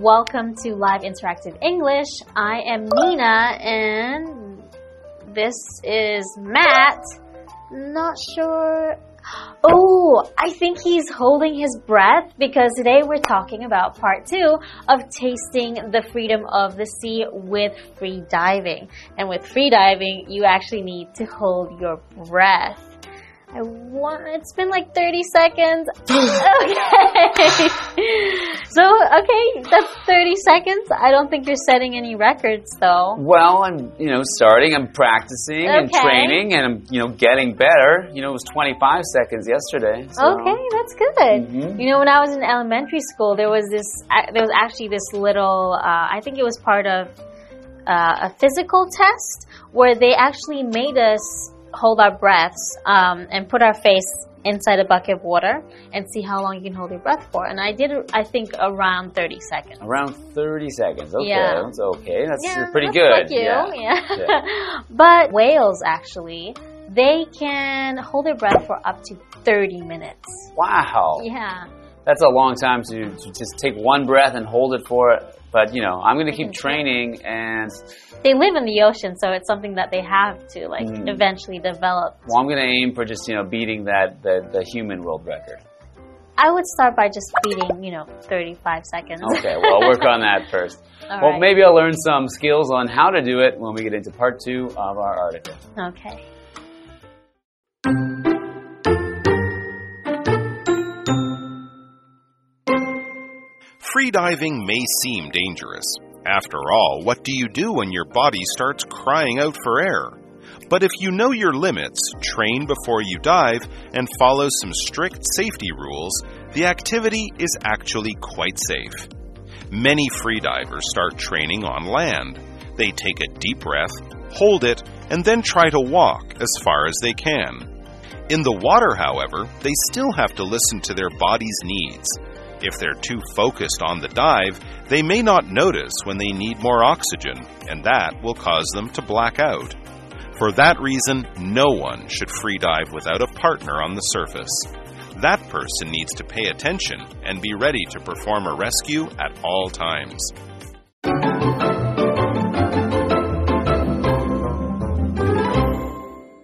welcome to Live Interactive English. I am Nina and this is Matt. Not sure. Oh, I think he's holding his breath because today we're talking about part two of tasting the freedom of the sea with free diving. And with free diving, you actually need to hold your breath. I want, it's been like 30 seconds. okay. so, okay, that's 30 seconds. I don't think you're setting any records though. Well, I'm, you know, starting, I'm practicing and training and I'm, you know, getting better. You know, it was 25 seconds yesterday. So. Okay, that's good. Mhm. You know, when I was in elementary school, there was this. There was actually this little. Uh, I think it was part of uh, a physical test where they actually made us hold our breaths um, and put our face inside a bucket of water and see how long you can hold your breath for. And I did, I think, around thirty seconds. Around 30 seconds. Okay, Yeah. that's okay. That's Yeah, pretty that's good. Like you. Yeah. yeah. but whales actually, they can hold their breath for up to thirty minutes. Wow. Yeah. That's a long time to, to just take one breath and hold it for. But, you know, I'm going to keep training and, they live in the ocean, so it's something that they have to like Mm. eventually develop. well, I'm going to aim for just, you know, beating that, the, the human world record. I would start by just beating, you know, 35 seconds. Okay, well, I'll work on that first. All well, right. maybe I'll learn some skills on how to do it when we get into part two of our article. Okay. Freediving may seem dangerous. After all, what do you do when your body starts crying out for air? But if you know your limits, train before you dive, and follow some strict safety rules, the activity is actually quite safe. Many freedivers start training on land. They take a deep breath, hold it, and then try to walk as far as they can. In the water, however, they still have to listen to their body's needs. If they're too focused on the dive, they may not notice when they need more oxygen, and that will cause them to black out. For that reason, no one should free dive without a partner on the surface. That person needs to pay attention and be ready to perform a rescue at all times.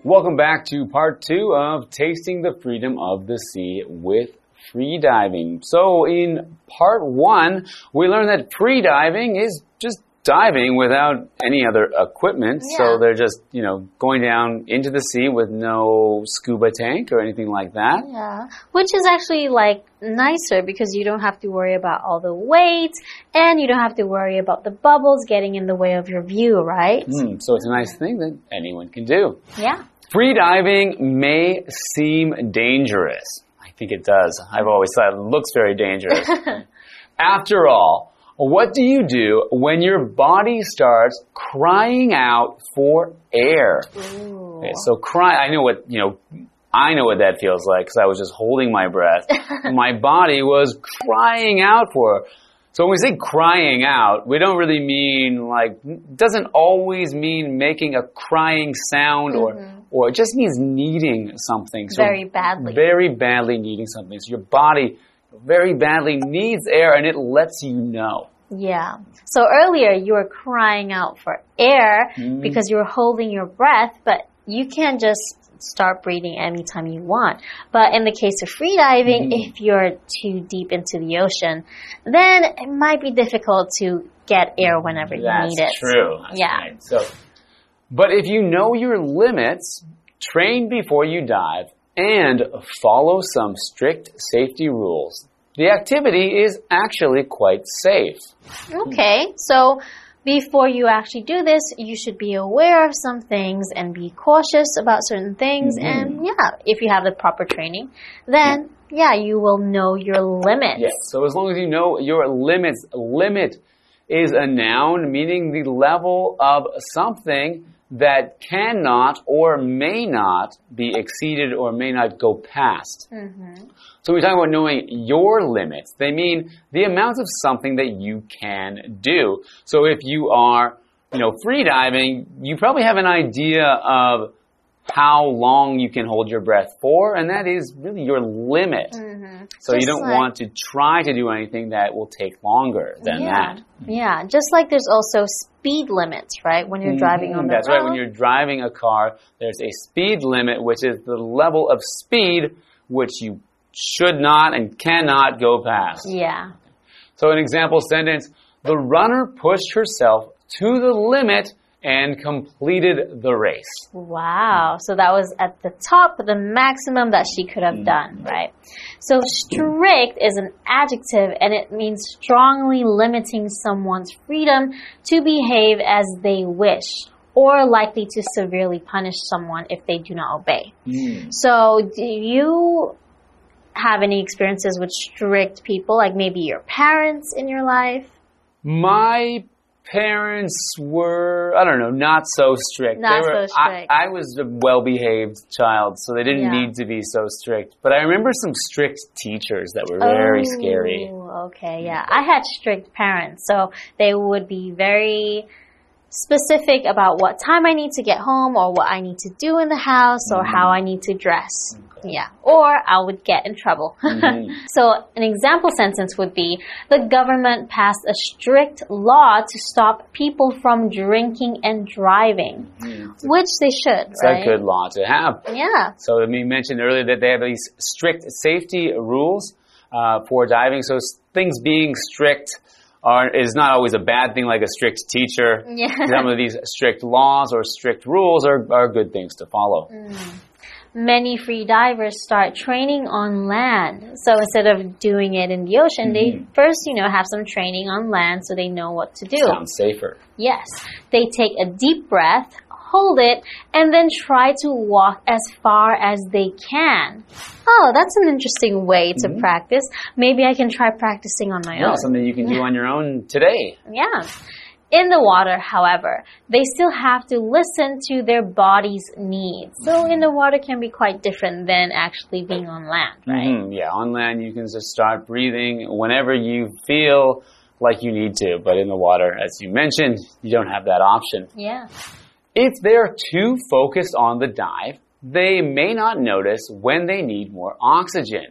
Welcome back to part two of Tasting the Freedom of the Sea with free diving. So, in part one, we learned that free diving is just diving without any other equipment. Yeah. So, they're just, you know, going down into the sea with no scuba tank or anything like that. Yeah. Which is actually like nicer because you don't have to worry about all the weight and you don't have to worry about the bubbles getting in the way of your view, right? Hmm, so, it's a nice thing that anyone can do. Yeah. Free diving may seem dangerous. I think it does. I've always thought it looks very dangerous. After all, what do you do when your body starts crying out for air? Ooh. Okay, so cry, I know what, you know, I know what that feels like because I was just holding my breath. my body was crying out for. So when we say crying out, we don't really mean like doesn't always mean making a crying sound or mm-hmm. Or it just means needing something. So Very badly. Very badly needing something. So your body very badly needs air and it lets you know. Yeah. So earlier you were crying out for air Mm. because you were holding your breath, but you can't just start breathing anytime you want. But in the case of freediving, Mm. if you're too deep into the ocean, then it might be difficult to get air whenever you need it. true. That's true. Yeah. right. So, but if you know your limits, train before you dive, and follow some strict safety rules, the activity is actually quite safe. Okay, so before you actually do this, you should be aware of some things and be cautious about certain things. Mm-hmm. And yeah, if you have the proper training, then yeah, you will know your limits. Yes. So as long as you know your limits, limit is a noun meaning the level of something that cannot or may not be exceeded or may not go past. Mm-hmm. So we're talking about knowing your limits, they mean the amount of something that you can do. So if you are, you know, free diving, you probably have an idea of how long you can hold your breath for, and that is really your limit. Mm-hmm. So you Mm-hmm. Don't like- want to try to do anything that will take longer than yeah. that. Yeah, just like there's also speed limits, right? When you're driving on Mhm, the That's road. right. When you're driving a car, there's a speed limit, which is the level of speed which you should not and cannot go past. yeah. So, an example sentence The runner pushed herself to the limit and completed the race. Wow. So that was at the top, the maximum that she could have mm-hmm. done, right? So strict is an adjective and it means strongly limiting someone's freedom to behave as they wish or likely to severely punish someone if they do not obey. Mm. So do you have any experiences with strict people, like maybe your parents in your life? My parents were, I don't know, not so strict. Not They were, so strict. I, I was a well behaved child, so they didn't Yeah. need to be so strict. But I remember some strict teachers that were very scary. Oh, Okay, yeah. I had strict parents, so they would be very specific about what time I need to get home or what I need to do in the house or how I need to dress. Yeah. Or I would get in trouble. so an example sentence would be the government passed a strict law to stop people from drinking and driving, which they should, It's right? a good law to have. Yeah. So we mentioned earlier that they have these strict safety rules uh, for diving. So things being strict are, is not always a bad thing, like a strict teacher. Yeah. Some of these strict laws or strict rules are, are good things to follow. Mm. many free divers start training on land. So instead of doing it in the ocean, they mm-hmm. first, you know, have some training on land so they know what to do. Sounds safer. Yes. They take a deep breath, hold it, and then try to walk as far as they can. Oh, that's an interesting way to practice. Maybe I can try practicing on my Yeah, own. something you can do on your own today. Yeah. In the water, however, they still have to listen to their body's needs. So in the water can be quite different than actually being on land, right? Mhm, Yeah, on land you can just start breathing whenever you feel like you need to. But in the water, as you mentioned, you don't have that option. Yeah. If they're too focused on the dive, they may not notice when they need more oxygen.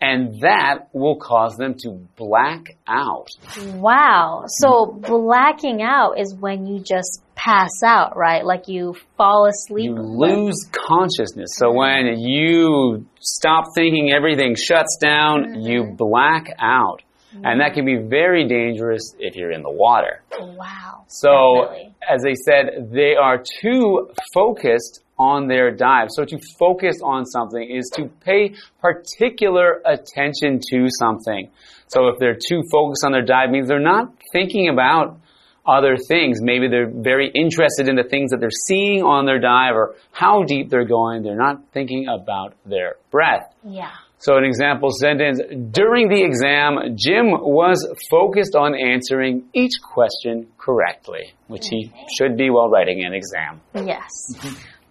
And that will cause them to black out. Wow. So blacking out is when you just pass out, right? Like you fall asleep. You lose consciousness. So when you stop thinking, everything shuts down, mm-hmm. you black out. And that can be very dangerous if you're in the water. Wow. So, Definitely. as they said, they are too focused on their dive. So, to focus on something is to pay particular attention to something. So, if they're too focused on their dive, means they're not thinking about other things. Maybe they're very interested in the things that they're seeing on their dive or how deep they're going. They're not thinking about their breath. Yeah. So, an example sentence During the exam, Jim was focused on answering each question correctly, which he should be while writing an exam. Yes.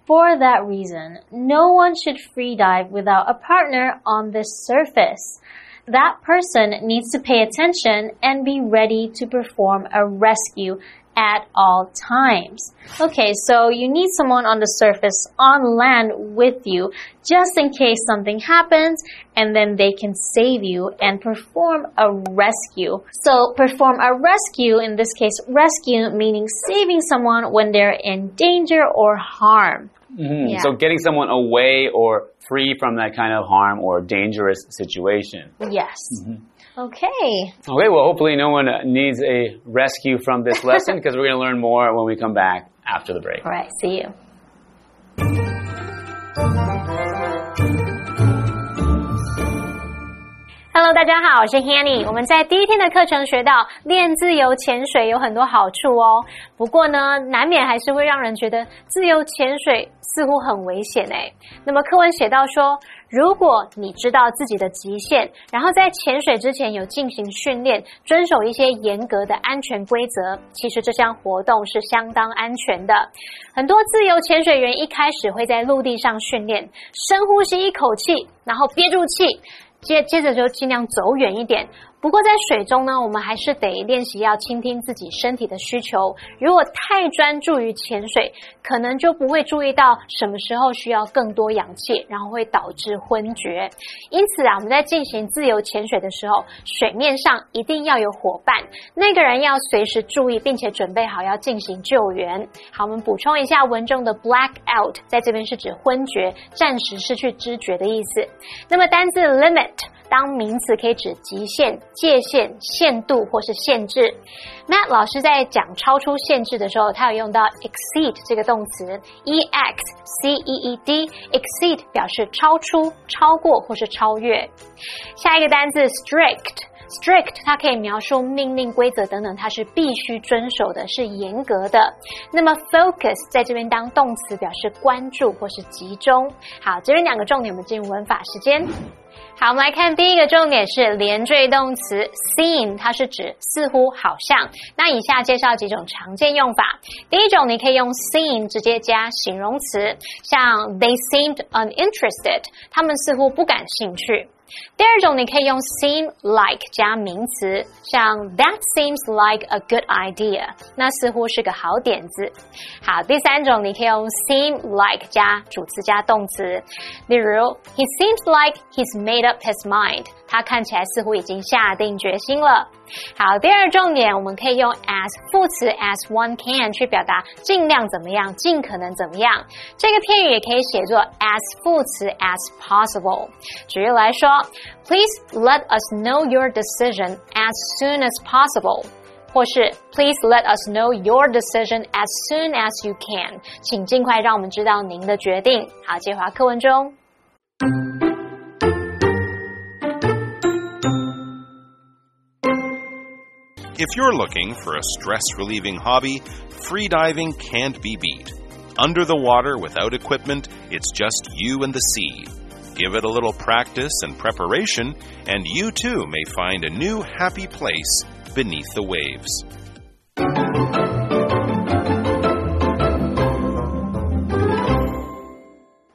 For that reason, no one should free dive without a partner on the surface. That person needs to pay attention and be ready to perform a rescue at all times. Okay, so you need someone on the surface on land with you just in case something happens and then they can save you and perform a rescue. So perform a rescue, in this case, rescue meaning saving someone when they're in danger or harm. Mhm. Yeah. So, getting someone away or free from that kind of harm or dangerous situation. Yes. Okay. Okay, well, hopefully, no one needs a rescue from this lesson because we're going to learn more when we come back after the break. All right. See you. Hello，大家好，我是 Hanny。我们在第一天的课程学到练自由潜水有很多好处哦。不过呢，难免还是会让人觉得自由潜水似乎很危险诶。那么课文写到说， 如果你知道自己的极限，然后在潜水之前有进行训练，遵守一些严格的安全规则，其实这项活动是相当安全的。很多自由潜水员一开始会在陆地上训练，深呼吸一口气，然后憋住气。接接着就尽量走远一点，不过在水中呢，我们还是得练习要倾听自己身体的需求。如果太专注于潜水，可能就不会注意到什么时候需要更多氧气，然后会导致昏厥。因此啊，我们在进行自由潜水的时候，水面上一定要有伙伴，那个人要随时注意，并且准备好要进行救援。好，我们补充一下文中的 black out，在这边是指昏厥、暂时失去知觉的意思。那么单字 limit 当名词可以指极限、界限、限度或是限制。那老师在讲超出限制的时候，他有用到 exceed 这个动词，e x c e e d，exceed 表示超出、超过或是超越。下一个单字 strict。Strict 它可以描述命令、规则等等，它是必须遵守的，是严格的。那么 focus 在这边当动词，表示关注或是集中。好，这边两个重点，我们进入文法时间。好，我们来看第一个重点是连缀动词 seem，它是指似乎、好像。那以下介绍几种常见用法。第一种，你可以用 seem 直接加形容词，像 they seemed uninterested，他们似乎不感兴趣。第二种，你可以用 seem like 加名词，像 That seems like a good idea，那似乎是个好点子。好，第三种，你可以用 seem like 加主词加动词，例如 He seems like he's made up his mind， 他看起来似乎已经下定决心了。好，第二重点，我们可以用 as 副词 as one can 去表达尽量怎么样，尽可能怎么样。这个片语也可以写作 as 副词 as possible。举例来说，Please let us know your decision as soon as possible。或是 Please let us know your decision as soon as you can。请尽快让我们知道您的决定。好，接回课文中。If you're looking for a stress relieving hobby, freediving can't be beat. Under the water without equipment, it's just you and the sea. Give it a little practice and preparation, and you too may find a new happy place beneath the waves.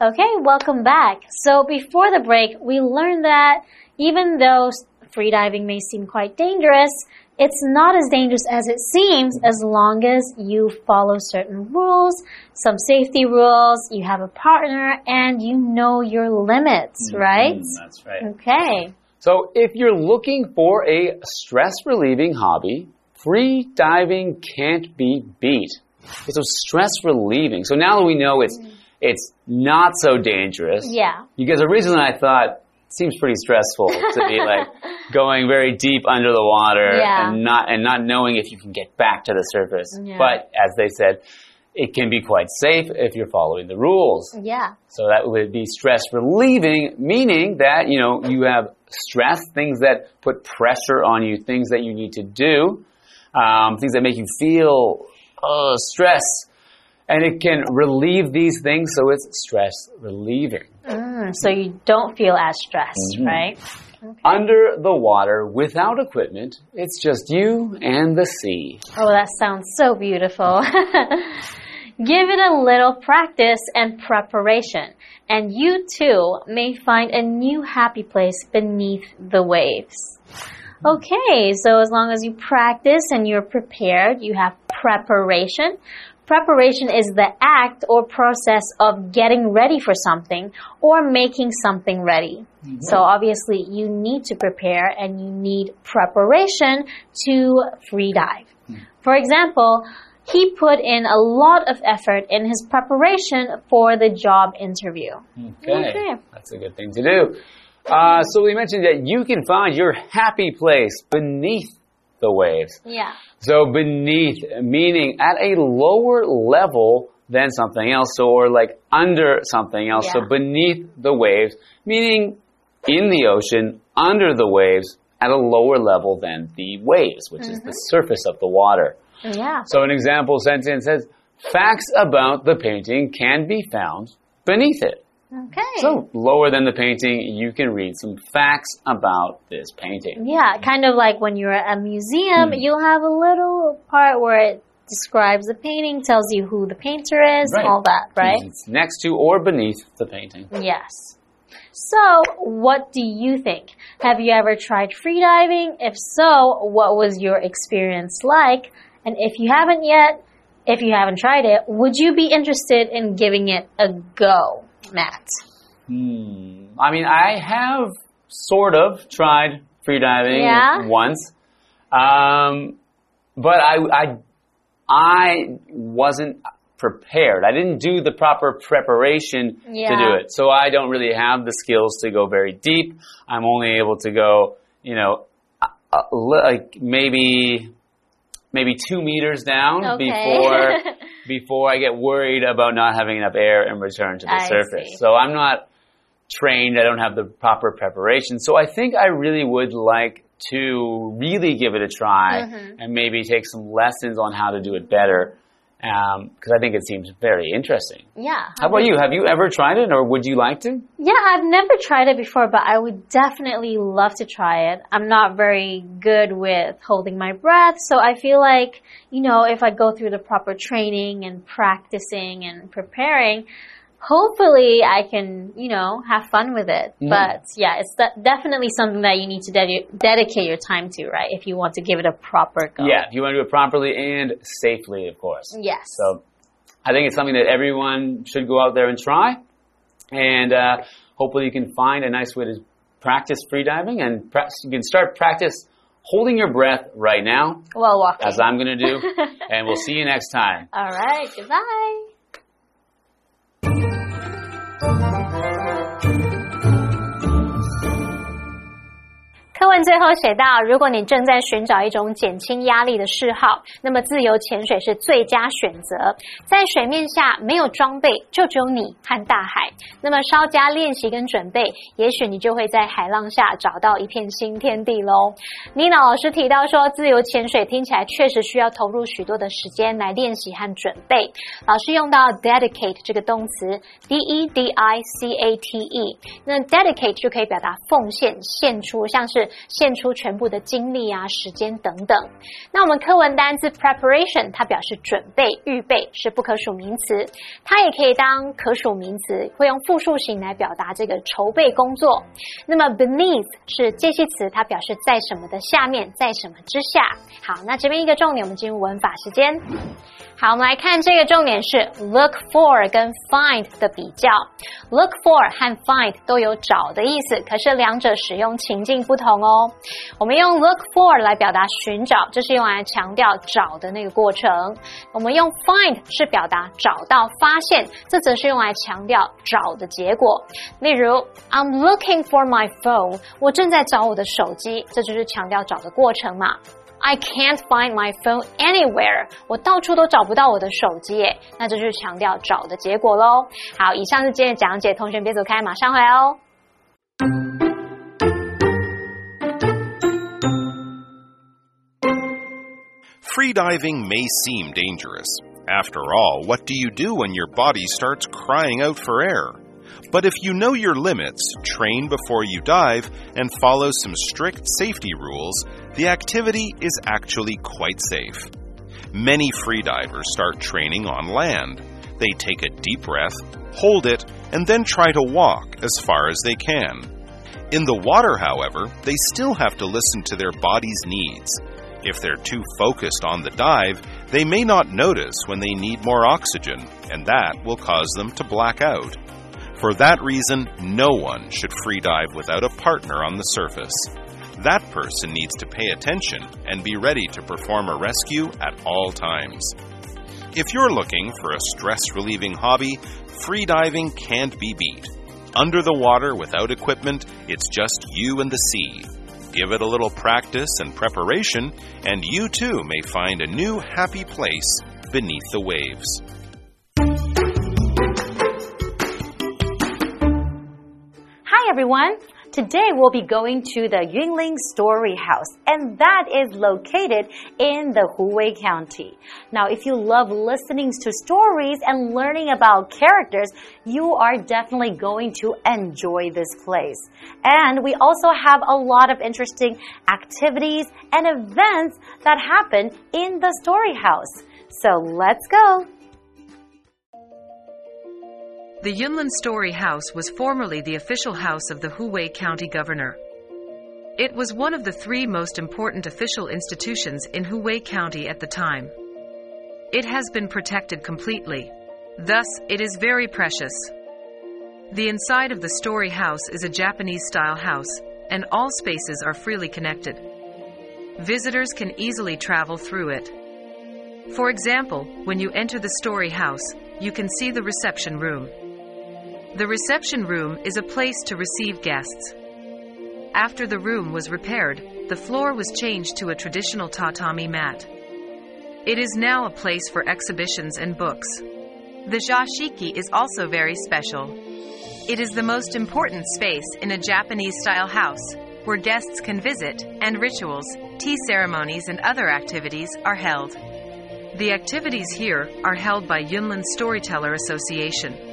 Okay, welcome back. So before the break, we learned that even though freediving may seem quite dangerous, it's not as dangerous as it seems as long as you follow certain rules, some safety rules, you have a partner, and you know your limits, Mm-hmm. right? That's right. Okay. So if you're looking for a stress relieving hobby, free diving can't be beat. Okay, so stress relieving. So now that we know it's it's not so dangerous. Yeah. Because originally I thought it seems pretty stressful to be like going very deep under the water Yeah. and not and not knowing if you can get back to the surface. Yeah. But as they said, it can be quite safe if you're following the rules. Yeah. So that would be stress relieving, meaning that, you know, you have stress, things that put pressure on you, things that you need to do, um, things that make you feel uh, stress. And it can relieve these things, so it's stress relieving. Mm, so you don't feel as stressed, Mm-hmm. right? Under the water, without equipment, it's just you and the sea. Oh, that sounds so beautiful. Give it a little practice and preparation, and you too may find a new happy place beneath the waves. Okay, so as long as you practice and you're prepared, you have preparation. Preparation is the act or process of getting ready for something or making something ready. So obviously you need to prepare and you need preparation to free dive. For example, he put in a lot of effort in his preparation for the job interview. Okay. Okay. That's a good thing to do. Uh, so we mentioned that you can find your happy place beneath the waves. Yeah. So beneath, meaning at a lower level than something else, so or like under something else. So beneath the waves, meaning in the ocean, under the waves, at a lower level than the waves, which is the mm-hmm. surface of the water. Yeah. So an example sentence says, facts about the painting can be found beneath it. Okay. So lower than the painting, you can read some facts about this painting. Yeah, kind of like when you're at a museum, Hmm. you'll have a little part where it describes the painting, tells you who the painter is, Right. all that, right? It's next to or beneath the painting. Yes. So, what do you think? Have you ever tried freediving? If so, what was your experience like? And if you haven't yet, if you haven't tried it, would you be interested in giving it a go, Matt? Hmm. I mean, I have sort of tried freediving Yeah? once, um, but I, I, I wasn't prepared. I didn't do the proper preparation to do it, so I don't really have the skills to go very deep. I'm only able to go, you know, like maybe, maybe two meters down Okay. before before I get worried about not having enough air and return to the I surface. see. So I'm not trained. I don't have the proper preparation. So I think I really would like to really give it a try Mm-hmm. and maybe take some lessons on how to do it better. Um, because I think it seems very interesting. Yeah. How about you? Have you ever tried it or would you like to? Yeah, I've never tried it before, but I would definitely love to try it. I'm not very good with holding my breath, so I feel like, you know, if I go through the proper training and practicing and preparing, hopefully I can, you know, have fun with it. But yeah, it's de- definitely something that you need to dedi- dedicate your time to, right? If you want to give it a proper go. Yeah, if you want to do it properly and safely, of course. Yes. So I think it's something that everyone should go out there and try. And uh, hopefully you can find a nice way to practice freediving and pra- you can start practice holding your breath right now, While walking. as I'm going to do. and we'll see you next time. All right. Goodbye. 问最后写到，如果你正在寻找一种减轻压力的嗜好，那么自由潜水是最佳选择。在水面下没有装备，就只有你和大海。那么稍加练习跟准备，也许你就会在海浪下找到一片新天地喽。妮娜老师提到说，自由潜水听起来确实需要投入许多的时间来练习和准备。老师用到 dedicate 这个动词，d e d i c a t e，那 dedicate 就可以表达奉献、献出，像是献出全部的精力啊、时间等等。那我们课文单字 preparation，它表示准备、预备，是不可数名词，它也可以当可数名词，会用复数型来表达这个筹备工作。那么 beneath 是介系词，它表示在什么的下面，在什么之下。好，那这边一个重点，我们进入文法时间。好，我们来看这个重点是 look for 跟 find 的比较。look for 和 find 都有找的意思，可是两者使用情境不同哦。我们用 look for 来表达寻找，这是用来强调找的那个过程；我们用 find 是表达找到、发现，这则是用来强调找的结果。例如，I'm looking for my phone，我正在找我的手机，这就是强调找的过程嘛。I can't find my phone anywhere。我到处都找不到我的手机耶，那这就是强调找的结果喽。好，以上是今天的讲解，同学别走开，马上回来哦。 Freediving may seem dangerous. After all, what do you do when your body starts crying out for air? But if you know your limits, train before you dive, and follow some strict safety rules, the activity is actually quite safe. Many freedivers start training on land. They take a deep breath, hold it, and then try to walk as far as they can. In the water, however, they still have to listen to their body's needs. If they're too focused on the dive, they may not notice when they need more oxygen, and that will cause them to black out. For that reason, no one should free dive without a partner on the surface. That person needs to pay attention and be ready to perform a rescue at all times. If you're looking for a stress relieving hobby, free diving can't be beat. Under the water without equipment, it's just you and the sea. Give it a little practice and preparation, and you too may find a new happy place beneath the waves. Everyone! Today we'll be going to the Yunlin Story House, and that is located in the Huwei County. Now, if you love listening to stories and learning about characters, you are definitely going to enjoy this place. And we also have a lot of interesting activities and events that happen in the Story House. So let's go! The Yunlin Story House was formerly the official house of the Huwei County Governor. It was one of the three most important official institutions in Huwei County at the time. It has been protected completely. Thus, it is very precious. The inside of the story house is a Japanese style house, and all spaces are freely connected. Visitors can easily travel through it. For example, when you enter the story house, you can see the reception room. The reception room is a place to receive guests. After the room was repaired, the floor was changed to a traditional tatami mat. It is now a place for exhibitions and books. The Zashiki is also very special. It is the most important space in a Japanese style house where guests can visit and rituals, tea ceremonies, and other activities are held. The activities here are held by Yunlin Storyteller Association.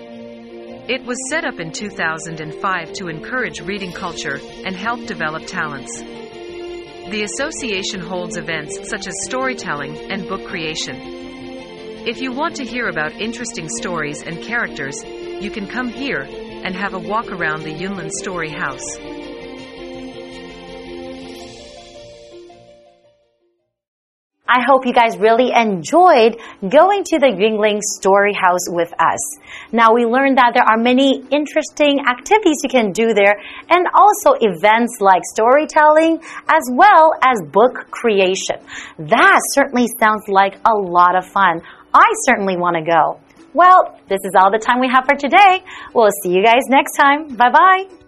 It was set up in 2005 to encourage reading culture and help develop talents. The association holds events such as storytelling and book creation. If you want to hear about interesting stories and characters, you can come here and have a walk around the Yunlin Story House. I hope you guys really enjoyed going to the Yunlin Story House with us. Now we learned that there are many interesting activities you can do there and also events like storytelling as well as book creation. That certainly sounds like a lot of fun. I certainly want to go. Well, this is all the time we have for today. We'll see you guys next time. Bye bye.